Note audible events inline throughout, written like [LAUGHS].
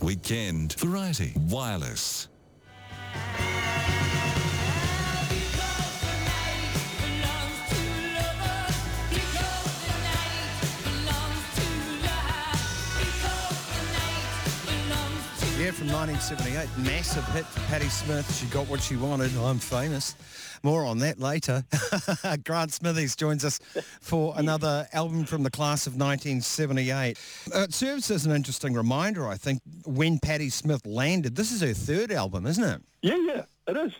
Weekend, Variety, Wireless. From 1978. Massive hit for Patti Smith. She got what she wanted. I'm famous. More on that later. [LAUGHS] Grant Smithies joins us for [LAUGHS] another album from the class of 1978. Uh, it serves as an interesting reminder, I think, when Patti Smith landed. This is her third album, isn't it? Yeah, yeah, it is.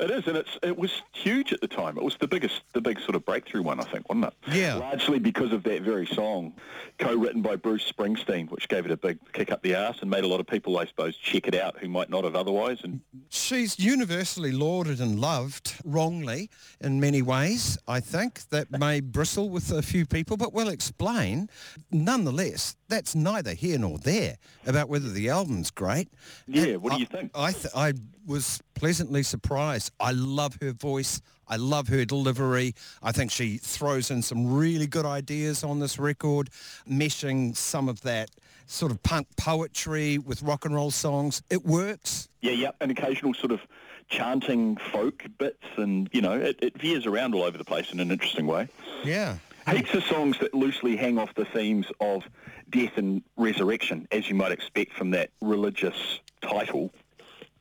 It is, and it's it was huge at the time. It was the biggest, the big sort of breakthrough one, I think, wasn't it? Yeah. Largely because of that very song, co-written by Bruce Springsteen, which gave it a big kick up the arse and made a lot of people, I suppose, check it out who might not have otherwise. And She's universally lauded and loved, wrongly in many ways, I think. That may bristle with a few people, but we'll explain. Nonetheless, that's neither here nor there about whether the album's great. yeah, And what do I- you think? I, th- I was pleasantly surprised. I love her voice. I love her delivery. I think she throws in some really good ideas on this record, meshing some of that sort of punk poetry with rock and roll songs. It works. Yeah, yeah, and occasional sort of chanting folk bits, and you know, it, it veers around all over the place in an interesting way. Yeah. Heaps of songs that loosely hang off the themes of death and resurrection, as you might expect from that religious title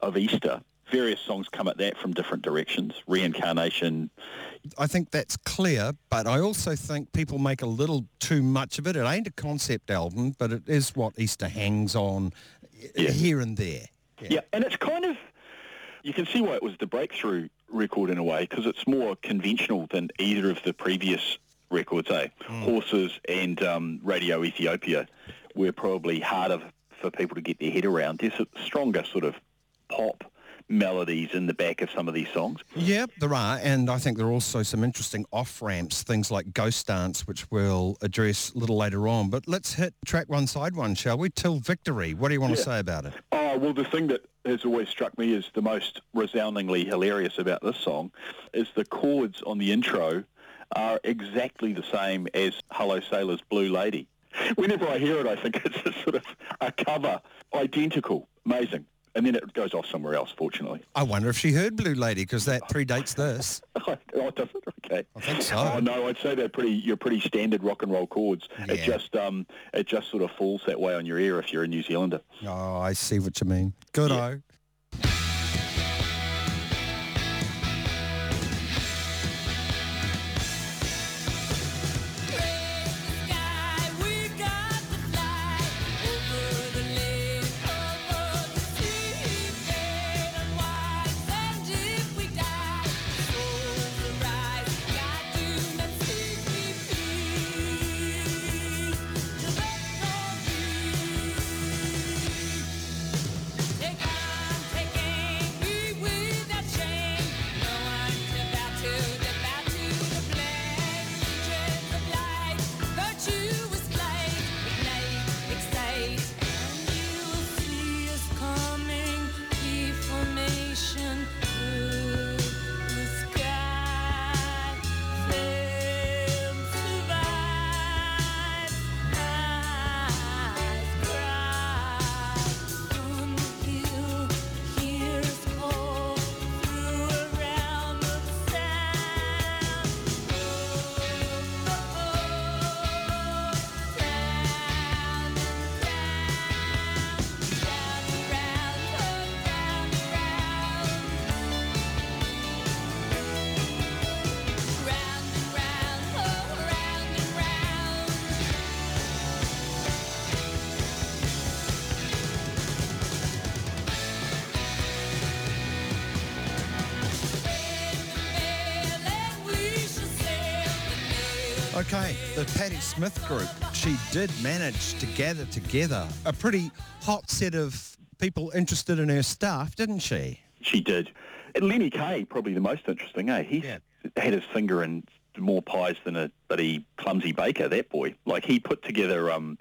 of Easter. Various songs come at that from different directions. Reincarnation. I think that's clear, but I also think people make a little too much of it. It ain't a concept album, but it is what Easter hangs on Yeah. here and there. Yeah. and it's kind of, you can see why it was the breakthrough record in a way, because it's more conventional than either of the previous records, eh? Horses and um, Radio Ethiopia were probably harder for people to get their head around. There's a stronger sort of pop melodies in the back of some of these songs. Yeah, there are, and I think there are also some interesting off-ramps, things like Ghost Dance, which we'll address a little later on. But let's hit track one, side one, shall we? Till Victory. What do you want to say about it? Oh, well, the thing that has always struck me as the most resoundingly hilarious about this song is the chords on the intro are exactly the same as Hello Sailor's Blue Lady. Whenever I hear it, I think [LAUGHS] it's a sort of a cover, identical, amazing. And then it goes off somewhere else, fortunately. I wonder if she heard Blue Lady, because that predates this. [LAUGHS] oh? Okay. I think so. Oh no, I'd say they're pretty. You're pretty standard rock and roll chords. It just um, it just sort of falls that way on your ear if you're a New Zealander. Oh, I see what you mean. Good Yeah. Okay, the Patti Smith group, she did manage to gather together a pretty hot set of people interested in her stuff, didn't she? She did. And Lenny Kay, probably the most interesting, eh? He's Yeah. had his finger in more pies than a bloody clumsy baker, that boy. Like, he put together um,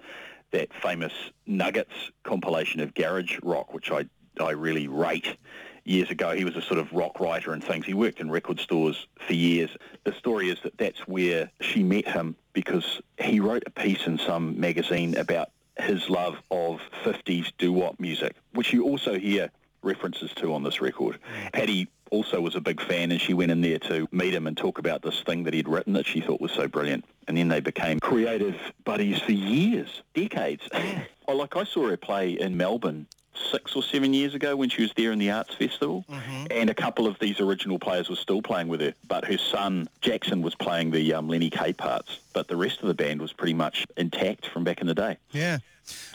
that famous Nuggets compilation of garage rock, which I, I really rate. Years ago, he was a sort of rock writer and things. He worked in record stores for years. The story is that that's where she met him because he wrote a piece in some magazine about his love of 50s doo-wop music, which you also hear references to on this record. Mm. Patty also was a big fan and she went in there to meet him and talk about this thing that he'd written that she thought was so brilliant. And then they became creative buddies for years, decades. [LAUGHS] oh, like I saw her play in Melbourne six or seven years ago when she was there in the Arts Festival. And a couple of these original players were still playing with her, but her son, Jackson, was playing the um, Lenny Kaye parts. But the rest of the band was pretty much intact from back in the day. Yeah.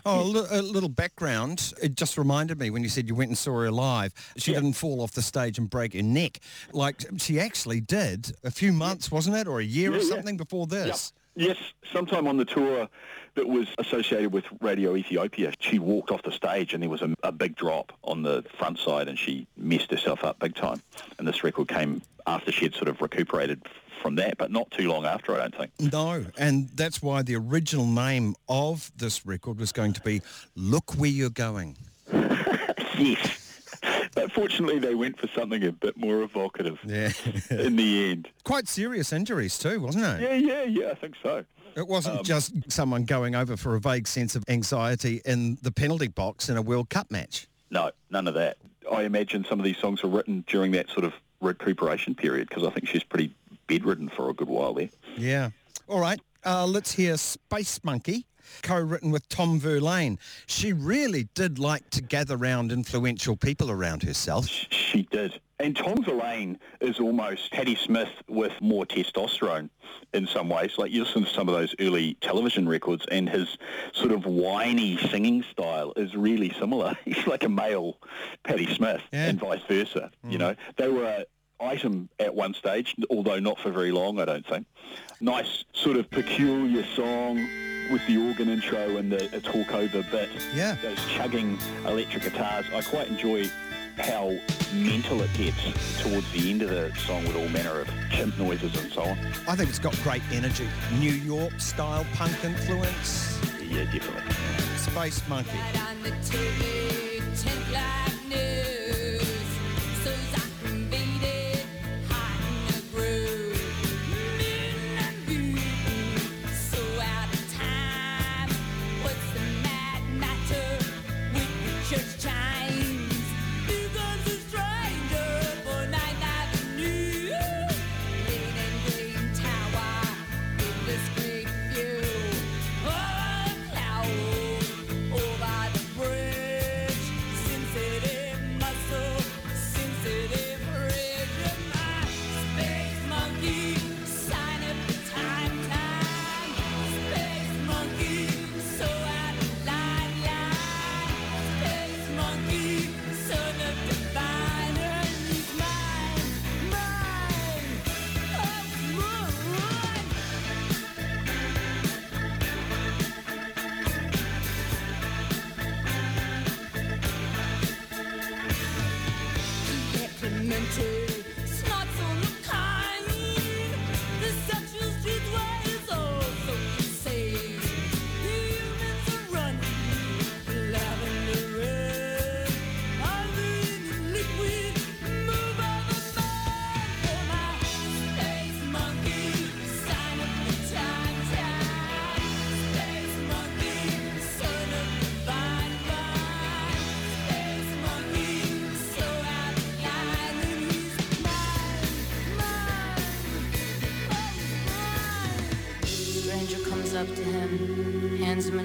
Oh, a, li- a little background. It just reminded me when you said you went and saw her live. She Yeah. didn't fall off the stage and break her neck. Like she actually did a few months, wasn't it, or a year or Yeah, yeah. something before this? Yes, sometime on the tour that was associated with Radio Ethiopia, she walked off the stage and there was a, a big drop on the front side and she messed herself up big time. And this record came after she had sort of recuperated from that, but not too long after, I don't think. No, and that's why the original name of this record was going to be "Look Where You're Going." [LAUGHS] Yes. But fortunately, they went for something a bit more evocative Yeah. in the end. Quite serious injuries too, wasn't it? Yeah, yeah, yeah, I think so. It wasn't just someone going over for a vague sense of anxiety in the penalty box in a World Cup match. No, none of that. I imagine some of these songs were written during that sort of recuperation period because I think she's pretty bedridden for a good while there. Yeah. All right. Uh, let's hear Space Monkey, co-written with Tom Verlaine. She really did like to gather round influential people around herself. She did. And Tom Verlaine is almost Patti Smith with more testosterone in some ways. Like you listen to some of those early television records and his sort of whiny singing style is really similar. [LAUGHS] He's like a male Patti Smith Yeah. and vice versa. You mm. know, they were item at one stage, although not for very long, I don't think. Nice sort of peculiar song with the organ intro and the a talk over bit Yeah. those chugging electric guitars. I quite enjoy how mental it gets towards the end of the song with all manner of chimp noises and so on. I think it's got great energy. New York style punk influence. Yeah, definitely. Space Monkey. on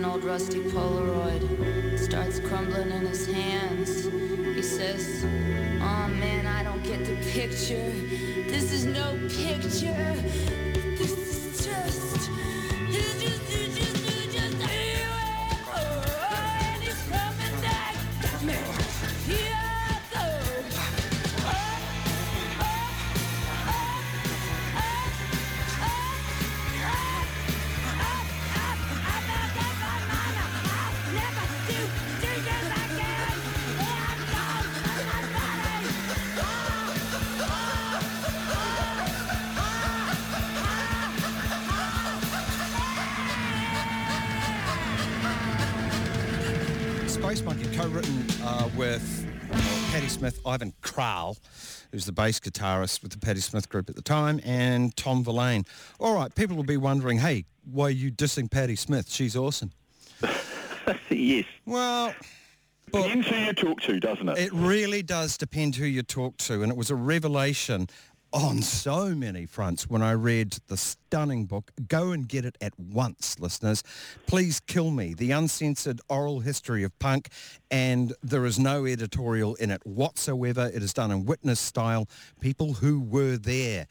an old rusty Polaroid, starts crumbling in his hands. He says, Oh man, I don't get the picture. This is no picture. Space Monkey, co-written uh, with Patti Smith, Ivan Kral, who's the bass guitarist with the Patti Smith group at the time, and Tom Verlaine. All right, people will be wondering, hey, why are you dissing Patti Smith? She's awesome. [LAUGHS] yes. Well, Well- Depends who you talk to, doesn't it? it really does depend who you talk to, and it was a revelation on so many fronts when I read the stunning book. Go and get it at once, listeners. Please kill me. The uncensored oral history of punk, and there is no editorial in it whatsoever. It is done in witness style. People who were there.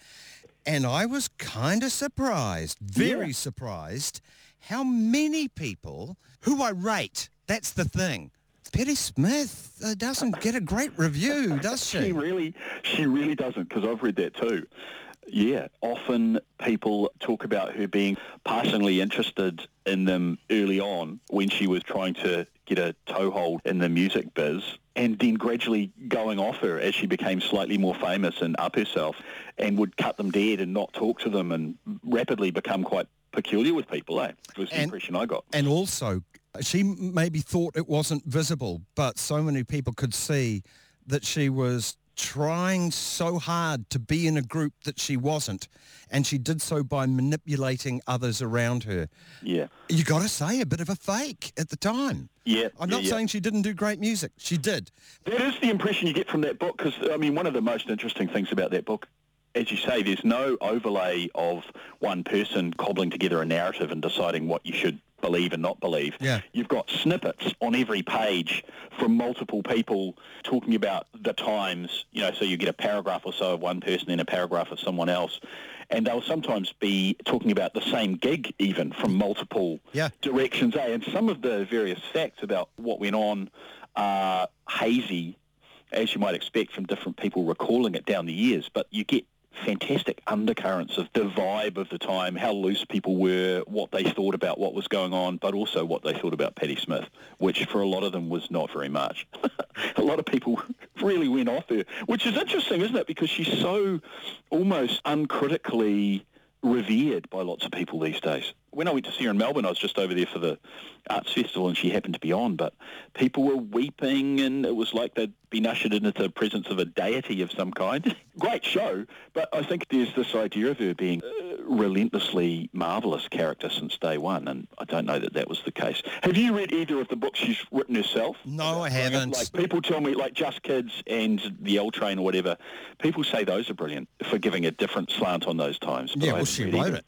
And I was kind of surprised, very surprised, how many people who I rate, that's the thing. Petty Smith uh, doesn't get a great review, [LAUGHS] does She she? really, she really doesn't, because I've read that too. Yeah, often people talk about her being passionately interested in them early on when she was trying to get a toehold in the music biz and then gradually going off her as she became slightly more famous and up herself and would cut them dead and not talk to them and rapidly become quite peculiar with people, eh? It Was the And- impression I got. And also, she maybe thought it wasn't visible, but so many people could see that she was trying so hard to be in a group that she wasn't, and she did so by manipulating others around her. Yeah. You got to say, a bit of a fake at the time. Yeah. I'm not yeah. saying she didn't do great music. She did. That is the impression you get from that book because, I mean, one of the most interesting things about that book, as you say, there's no overlay of one person cobbling together a narrative and deciding what you should believe and not believe. Yeah. You've got snippets on every page from multiple people talking about the times, you know, so you get a paragraph or so of one person and a paragraph of someone else. And they'll sometimes be talking about the same gig even from multiple Yeah. directions. Eh? And some of the various facts about what went on are hazy, as you might expect from different people recalling it down the years. But you get fantastic undercurrents of the vibe of the time, how loose people were, what they thought about what was going on, but also what they thought about Patti Smith, which for a lot of them was not very much. [LAUGHS] a lot of people really went off her, which is interesting, isn't it? Because she's so almost uncritically revered by lots of people these days. When I went to see her in Melbourne, I was just over there for the arts festival and she happened to be on, but people were weeping and it was like they'd been ushered into the presence of a deity of some kind. [LAUGHS] Great show, but I think there's this idea of her being a relentlessly marvellous character since day one, and I don't know that that was the case. Have you read either of the books she's written herself? No, I haven't. Like people tell me, like Just Kids and The L Train or whatever, people say those are brilliant for giving a different slant on those times. Yeah, well, she wrote either. it.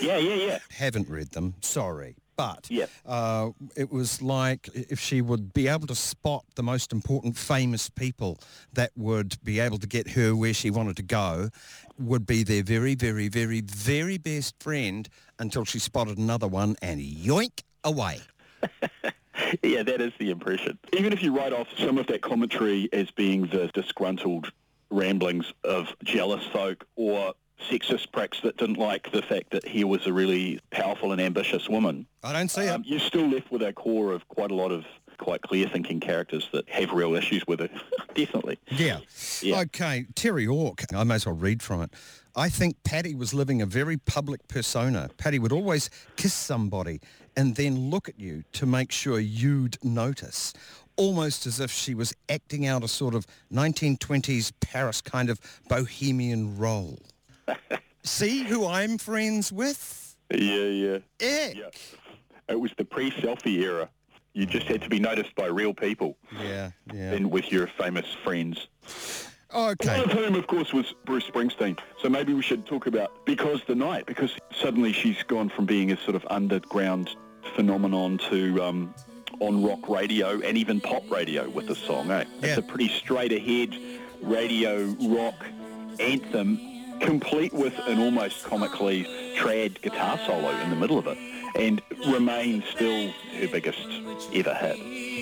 Yeah, yeah, yeah. [LAUGHS] haven't read them, sorry. But Yeah. uh, it was like if she would be able to spot the most important famous people that would be able to get her where she wanted to go, would be their very, very, very, very best friend until she spotted another one and yoink away. [LAUGHS] Yeah, that is the impression. Even if you write off some of that commentary as being the disgruntled ramblings of jealous folk or sexist pricks that didn't like the fact that he was a really powerful and ambitious woman, I don't see um, it. you're still left with a core of quite a lot of quite clear-thinking characters that have real issues with it. [LAUGHS] Definitely. Yeah. Yeah. Okay, Terry Ork, I may as well read from it. I think Patty was living a very public persona. Patty would always kiss somebody and then look at you to make sure you'd notice, almost as if she was acting out a sort of 1920s Paris kind of bohemian role. See who I'm friends with? Yeah, yeah. Ick. Yeah. It was the pre-selfie era. You just had to be noticed by real people Yeah, yeah. and with your famous friends. Okay. One of whom, of course, was Bruce Springsteen. So maybe we should talk about Because the Night, because suddenly she's gone from being a sort of underground phenomenon to um, on rock radio and even pop radio with the song. Eh? Yeah. It's a pretty straight-ahead radio rock anthem, complete with an almost comically trad guitar solo in the middle of it, and remains still her biggest ever hit.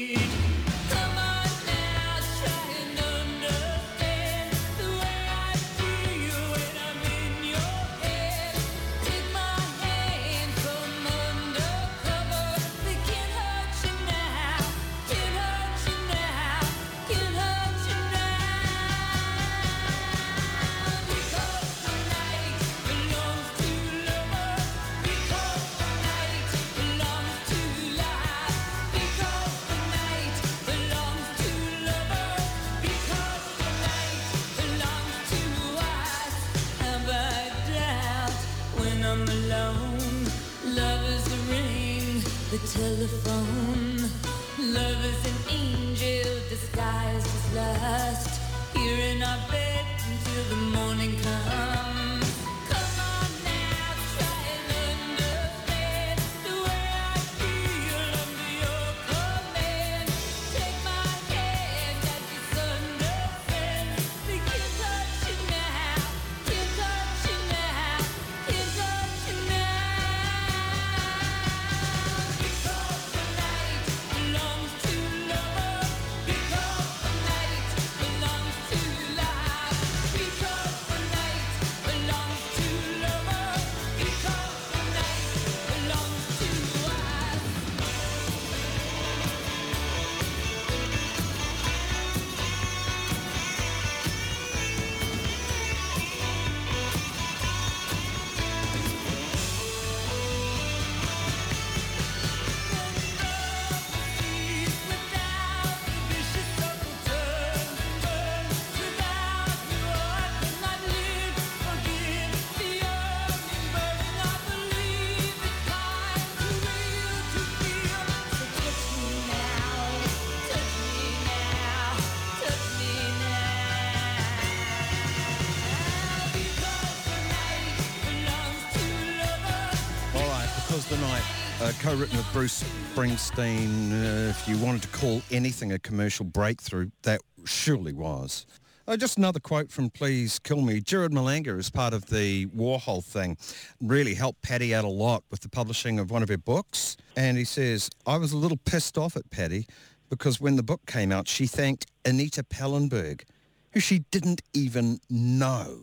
Co-written with Bruce Springsteen. Uh, if you wanted to call anything a commercial breakthrough, that surely was. Oh, just another quote from Please Kill Me. Jared Malanga, as part of the Warhol thing, really helped Patty out a lot with the publishing of one of her books. And he says, I was a little pissed off at Patty because when the book came out, she thanked Anita Pallenberg, who she didn't even know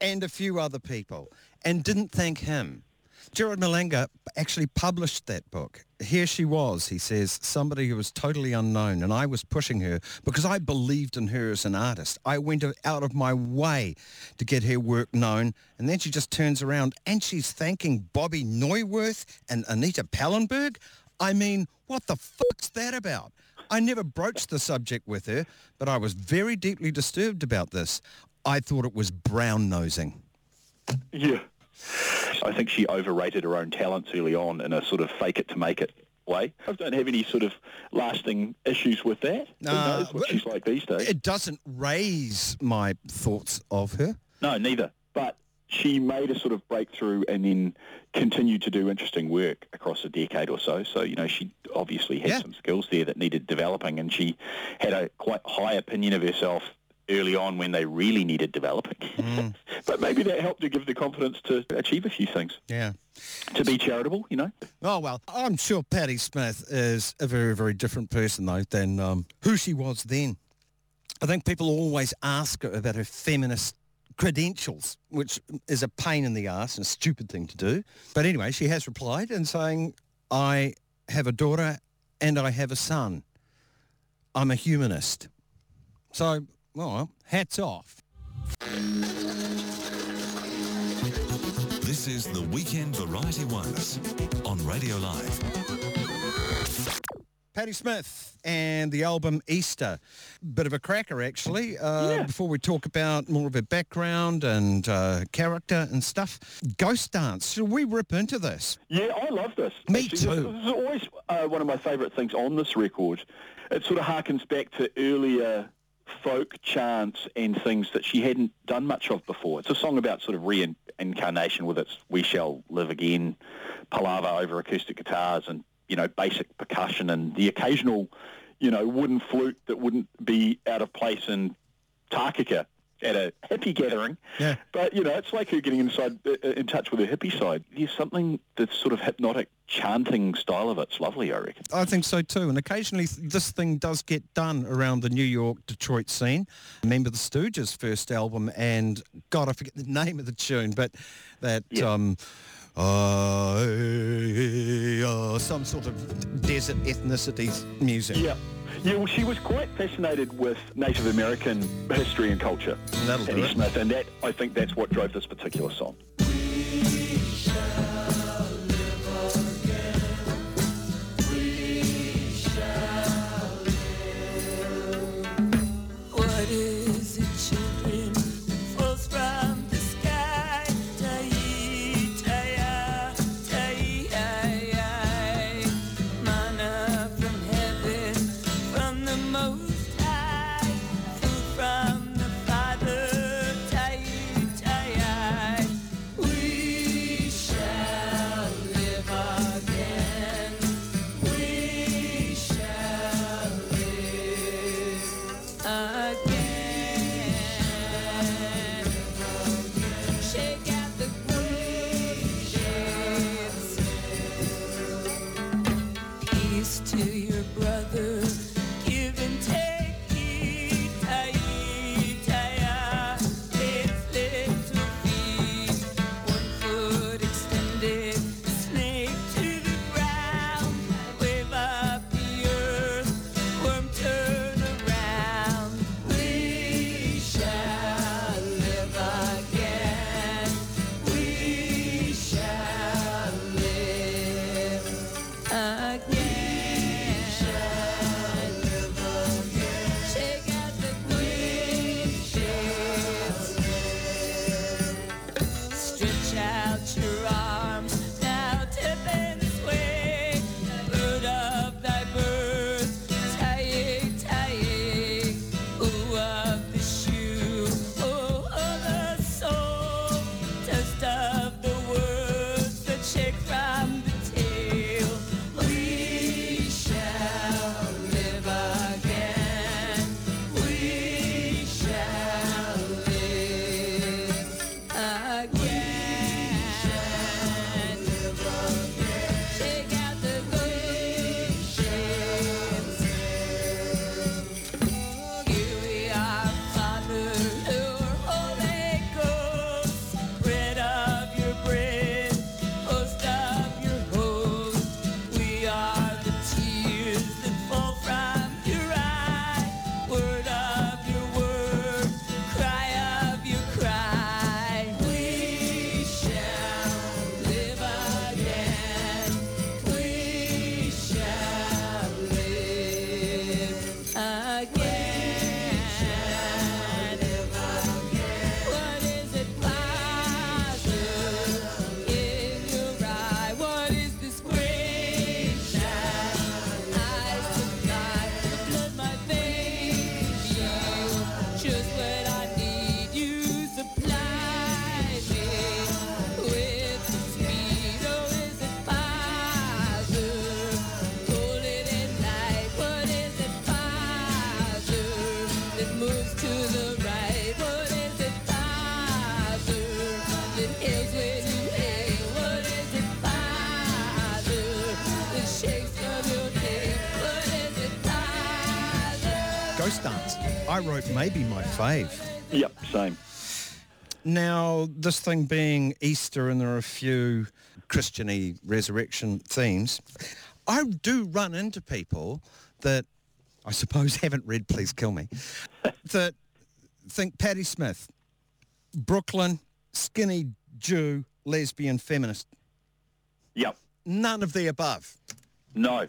and a few other people, and didn't thank him. Gerard Malanga actually published that book. Here she was, he says, somebody who was totally unknown, and I was pushing her because I believed in her as an artist. I went out of my way to get her work known, and then she just turns around and she's thanking Bobby Neuwirth and Anita Pallenberg. I mean, what the fuck's that about? I never broached the subject with her, but I was very deeply disturbed about this. I thought it was brown nosing. Yeah. I think she overrated her own talents early on in a sort of fake it to make it way. I don't have any sort of lasting issues with that. Who Uh, knows what she's like these days? It doesn't raise my thoughts of her. No, neither. But she made a sort of breakthrough and then continued to do interesting work across a decade or so. So, you know, she obviously had Yeah. some skills there that needed developing and she had a quite high opinion of herself early on when they really needed developing. Mm. [LAUGHS] but maybe that helped to give the confidence to achieve a few things. Yeah. To be charitable, you know? Oh, well, I'm sure Patti Smith is a very, very different person, though, than um, who she was then. I think people always ask her about her feminist credentials, which is a pain in the ass and a stupid thing to do. But anyway, she has replied and saying, I have a daughter and I have a son. I'm a humanist. So, well, hats off. This is the Weekend Variety Ones on Radio Live. Patti Smith and the album Easter. Bit of a cracker, actually. Uh, Before we talk about more of her background and uh, character and stuff, Ghost Dance. Should we rip into this? Yeah, I love this. Me Actually, too. This, this is always uh, one of my favourite things on this record. It sort of harkens back to earlier folk chants and things that she hadn't done much of before. It's a song about sort of reincarnation with its "We Shall Live Again" palaver over acoustic guitars and you know basic percussion and the occasional you know wooden flute that wouldn't be out of place in Takaka at a hippie gathering. Yeah. But, you know, it's like her getting inside, uh, in touch with her hippie side. There's something that's sort of hypnotic chanting style of it. it's lovely, I reckon. I think so too. And occasionally this thing does get done around the New York, Detroit scene. Remember the Stooges' first album and, God, I forget the [LAUGHS] name of the tune, but that... Yeah. Um, uh, some sort of desert ethnicity music. Yeah. Yeah, well, she was quite fascinated with Native American history and culture, That'll do it. Smith, and that, I think that's what drove this particular song. Ghost Dance. I wrote maybe my fave. Yep, same. Now, this thing being Easter and there are a few Christiany resurrection themes, I do run into people that I suppose [LAUGHS] haven't read Please Kill Me, that think Patti Smith, Brooklyn, skinny Jew, lesbian, feminist. Yep. None of the above. No.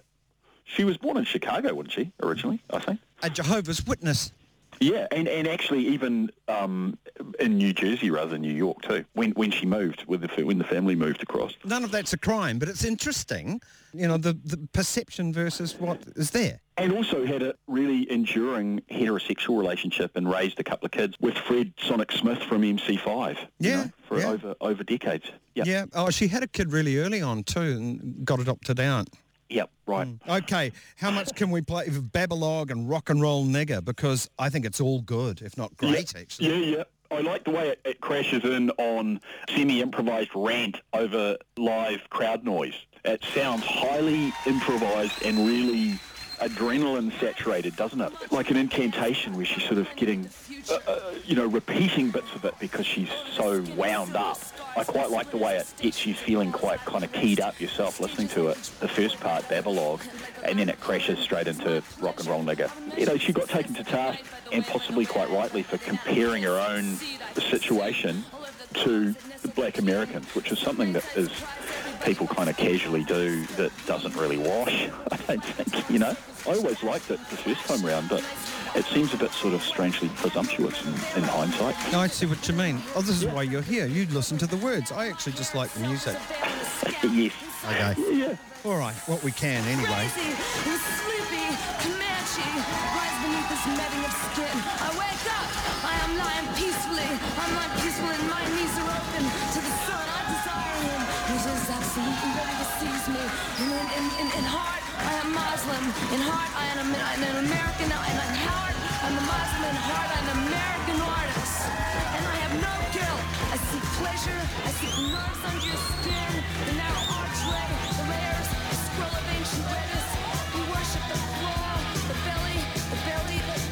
She was born in Chicago, wasn't she, originally, I think? A Jehovah's Witness. Yeah, and, and actually even um, in New Jersey rather than New York too, when when she moved, with the, when the family moved across. None of that's a crime, but it's interesting, you know, the, the perception versus what is there. And also had a really enduring heterosexual relationship and raised a couple of kids with Fred Sonic Smith from MC5. you Yeah, know, for yeah. over over decades. Yep. Yeah. Oh, she had a kid really early on too and got adopted out. Yep. Right. Okay, how much can we play of Babalog and Rock and Roll Nigger? Because I think it's all good, if not great, yeah. actually. Yeah, yeah. I like the way it, it crashes in on semi-improvised rant over live crowd noise. It sounds highly improvised and really adrenaline saturated, doesn't it? Like an incantation where she's sort of getting, uh, uh, you know, repeating bits of it because she's so wound up. I quite like the way it gets you feeling quite kind of keyed up yourself listening to it. The first part, Babalog, and then it crashes straight into rock and roll nigger. You know, she got taken to task, and possibly quite rightly, for comparing her own situation to black Americans, which is something that is people kind of casually do that doesn't really wash, [LAUGHS] I don't think, you know. I always liked it the first time round, but it seems a bit sort of strangely presumptuous in, in hindsight. No, I see what you mean. Oh, this is why you're here. You listen to the words. I actually just like the music. [LAUGHS] yes. Okay. Yeah. All right, what we can anyway. Crazy, sleepy, Comanche, rise this matting of skin. I wake up, I am lying peacefully. I'm lying peaceful and my knees are open Muslim. In heart, I am an, an American. And in heart, I'm a Muslim. In heart, I'm an American artist. And I have no guilt. I seek pleasure. I seek nerves under your skin. The narrow archway, the layers, the scroll of ancient letters. We worship the floor, the belly, the belly, the,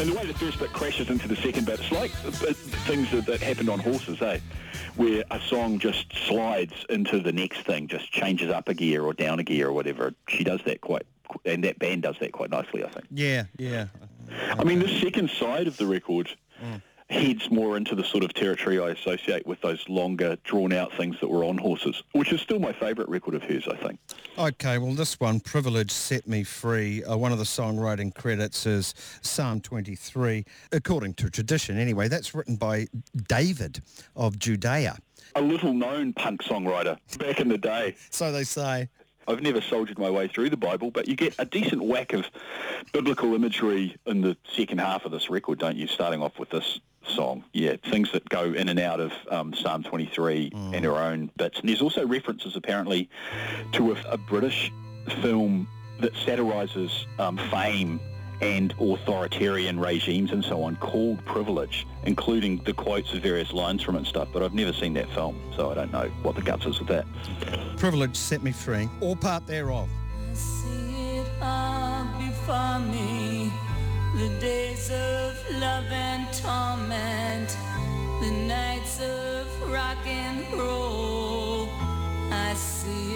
And the way the first bit crashes into the second bit, it's like things that, that happened on horses, eh? Where a song just slides into the next thing, just changes up a gear or down a gear or whatever. She does that quite, and that band does that quite nicely, I think. Yeah, yeah. I mean, the second side of the record heads more into the sort of territory I associate with those longer, drawn-out things that were on horses, which is still my favourite record of hers, I think. Okay, well, this one, Privilege Set Me Free, uh, one of the songwriting credits is Psalm 23. According to tradition, anyway, that's written by David of Judea. A little-known punk songwriter back in the day. So they say. I've never soldiered my way through the Bible, but you get a decent whack of biblical imagery in the second half of this record, don't you? Starting off with this song, yeah, things that go in and out of um, Psalm 23 and her own bits. And there's also references apparently to a, a British film that satirises um, fame and authoritarian regimes and so on called Privilege, including the quotes of various lines from it and stuff. But I've never seen that film, so I don't know what the guts is with that. Privilege Set Me Free, or part thereof. The days of love and torment. The nights of rock and roll. I see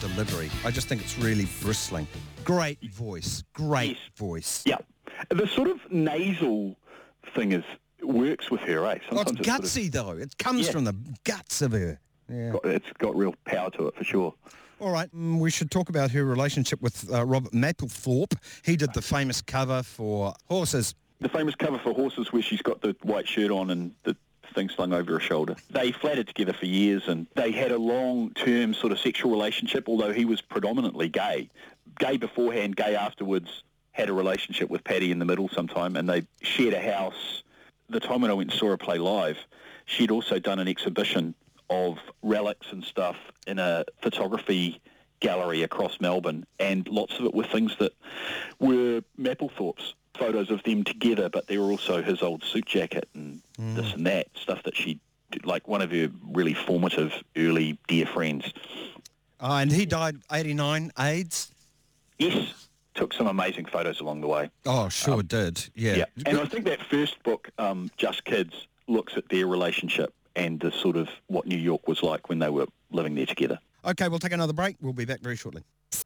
delivery. I just think it's really bristling. Great voice. Great Yes. voice. Yeah. The sort of nasal thing is works with her, eh? Oh, it's Sometimes sort of gutsy though. It comes Yeah. from the guts of her. Yeah. it's got real power to it for sure. All right, mm, we should talk about her relationship with uh, Robert Mapplethorpe. He did the famous cover for Horses. The famous cover for Horses where she's got the white shirt on and the thing slung over her shoulder. They flattered together for years and they had a long-term sort of sexual relationship, although he was predominantly gay. Gay beforehand, gay afterwards, had a relationship with Patti in the middle sometime and they shared a house. The time when I went and saw her play live, she'd also done an exhibition of relics and stuff in a photography gallery across Melbourne, and lots of it were things that were Mapplethorpe's photos of them together, but there were also his old suit jacket and this and that stuff that she, did, like one of her really formative early dear friends. Uh, and he died 89, AIDS. Yes, took some amazing photos along the way. Oh, sure did. Yeah. Yeah, and I think that first book, um, Just Kids, looks at their relationship and the sort of what New York was like when they were living there together. Okay, we'll take another break. We'll be back very shortly.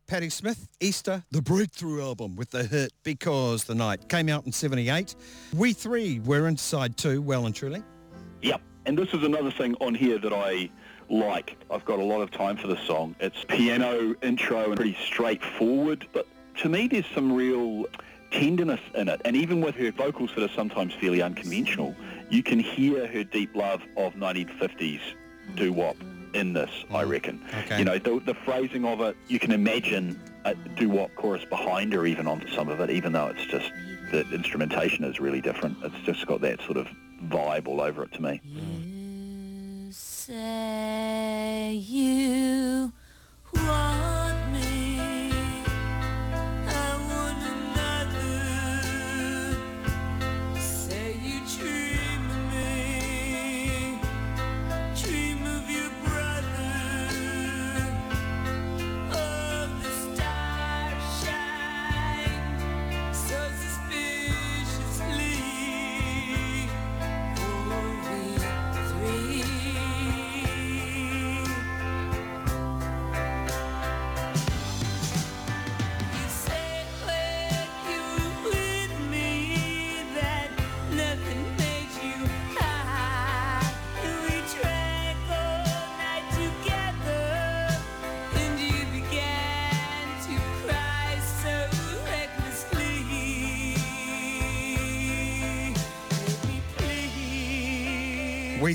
Patti Smith, Easter, the breakthrough album with the hit Because the Night came out in 78. We three were inside too, well and truly. Yep. And this is another thing on here that I like. I've got a lot of time for this song. It's piano intro and pretty straightforward, but to me there's some real tenderness in it. And even with her vocals that are sometimes fairly unconventional, you can hear her deep love of 1950s doo-wop in this, I mm. reckon. Okay. You know, the, the phrasing of it, you can imagine uh, a doo-wop chorus behind her even on some of it, even though it's just, the instrumentation is really different. It's just got that sort of vibe all over it to me. You say you want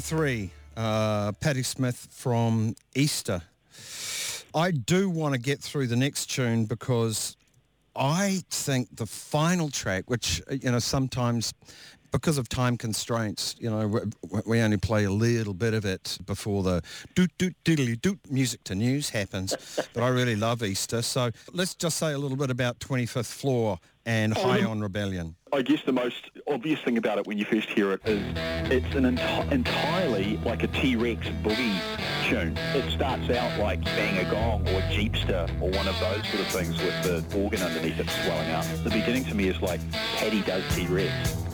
three, uh, Patti Smith from Easter. I do want to get through the next tune because I think the final track, which, you know, sometimes because of time constraints, you know, we, only play a little bit of it before the doot doot diddly doot music to news happens. [LAUGHS] but I really love Easter. So let's just say a little bit about 25th Floor and um, High on Rebellion. I guess the most obvious thing about it when you first hear it is it's an enti- entirely like a T-Rex boogie tune. It starts out like Bang a Gong or Jeepster or one of those sort of things with the organ underneath it swelling out. The beginning to me is like Patti does T-Rex.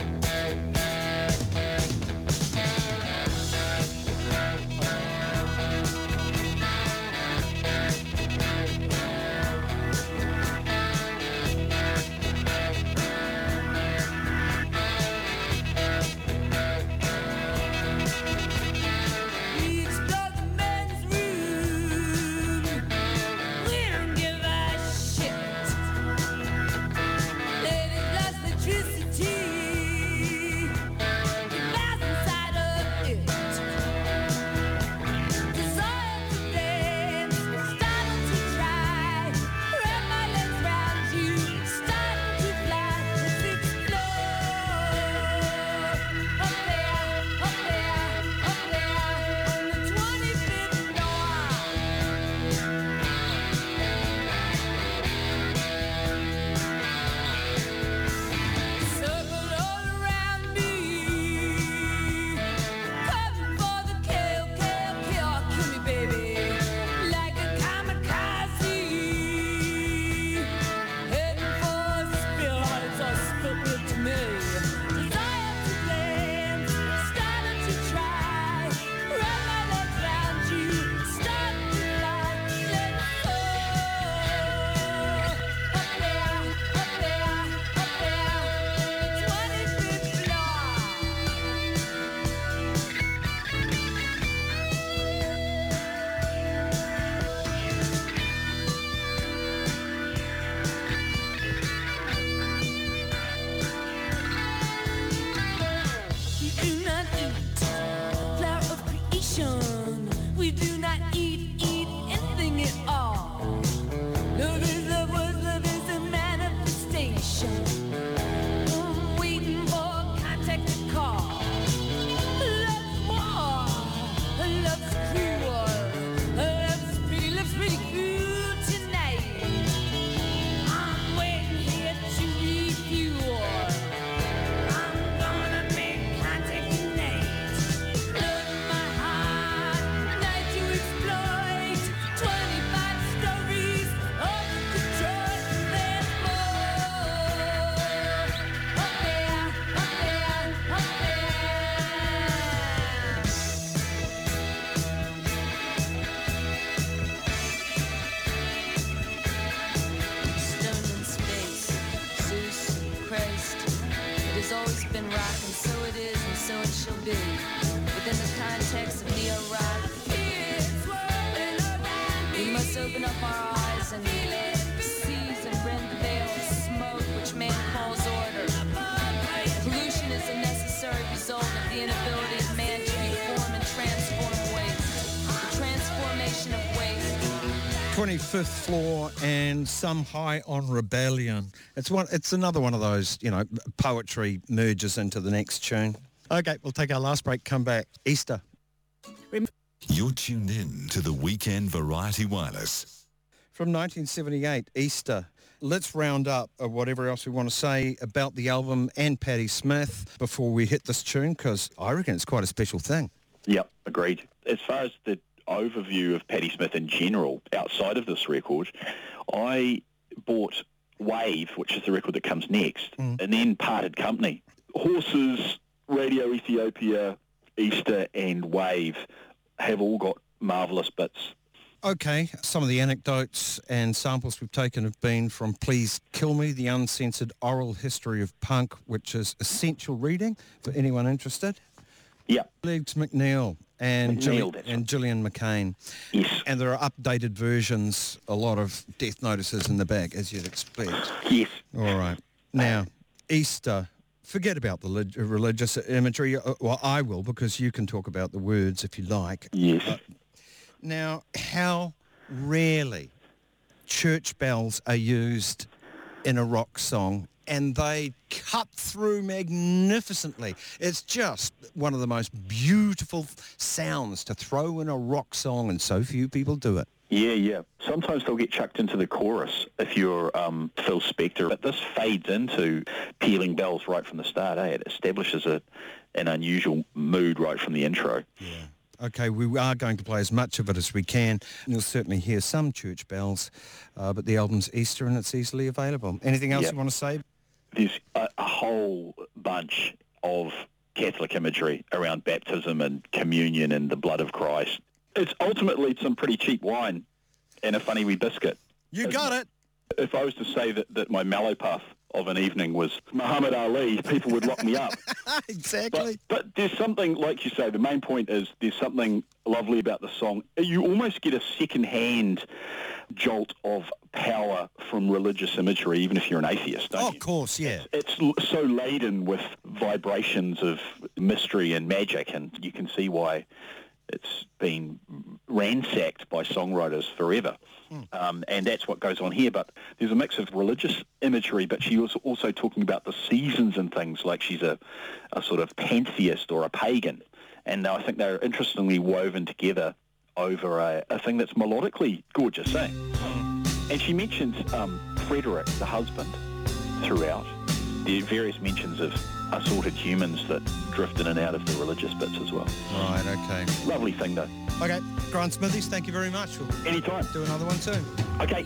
25th floor and some high on rebellion. It's one. It's another one of those, you know, poetry merges into the next tune. Okay, we'll take our last break. Come back. Easter. You're tuned in to the Weekend Variety Wireless. From 1978, Easter. Let's round up uh, whatever else we want to say about the album and Patti Smith before we hit this tune, because I reckon it's quite a special thing. Yep, agreed. As far as the overview of Patti Smith in general, outside of this record, I bought Wave, which is the record that comes next, hmm. and then Parted Company. Horses, Radio Ethiopia, Easter, and Wave have all got marvellous bits. Okay, some of the anecdotes and samples we've taken have been from Please Kill Me, the uncensored oral history of punk, which is essential reading for anyone interested. Yep, Legs McNeil and, Gillian, and Gillian McCain. yes, And there are updated versions, a lot of death notices in the back, as you'd expect. yes. All right. Now, Easter. Forget about the lig- religious imagery. Uh, Well, I will because you can talk about the words if you like. Yes. Now, how rarely church bells are used in a rock song and they cut through magnificently. It's just one of the most beautiful sounds to throw in a rock song and so few people do it. Yeah, yeah. Sometimes they'll get chucked into the chorus if you're um, Phil Spector, but this fades into pealing bells right from the start. Eh? It establishes a, an unusual mood right from the intro. Okay, we are going to play as much of it as we can. You'll certainly hear some church bells, uh, but the album's Easter and it's easily available. Anything else Yep. you want to say? There's a, a whole bunch of Catholic imagery around baptism and communion and the blood of Christ. It's ultimately some pretty cheap wine and a funny wee biscuit. You got it. If I was to say that, that my mallow puff of an evening was Muhammad Ali, people would lock me up. [LAUGHS] exactly. But, but there's something, like you say, the main point is there's something lovely about the song. You almost get a second-hand jolt of power from religious imagery, even if you're an atheist, don't Oh, you? of course, yeah. It's l- so laden with vibrations of mystery and magic, and you can see why it's been ransacked by songwriters forever. Um, and that's what goes on here. But there's a mix of religious imagery, but she was also talking about the seasons and things, like she's a, a sort of pantheist or a pagan. And I think they're interestingly woven together over a, a thing that's melodically gorgeous, eh? And she mentions um, Frederick, the husband, throughout. Are various mentions of assorted humans that drift in and out of the religious bits as well. Right, okay. Lovely thing though. Okay, Grant Smithies, thank you very much. We'll Anytime. do another one soon. Okay.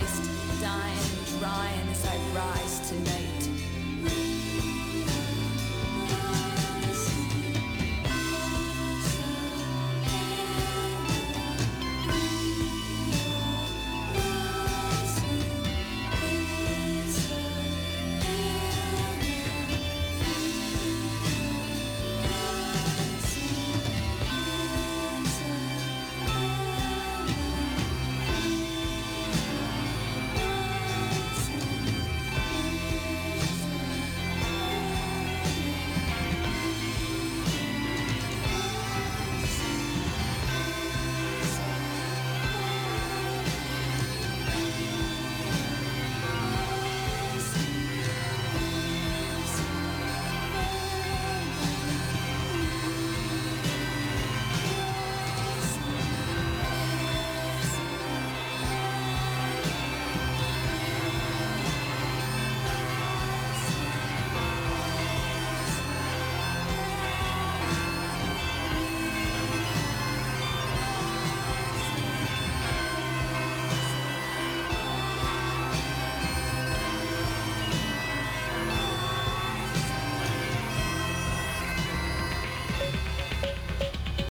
Dying, dying, drying as I rise to.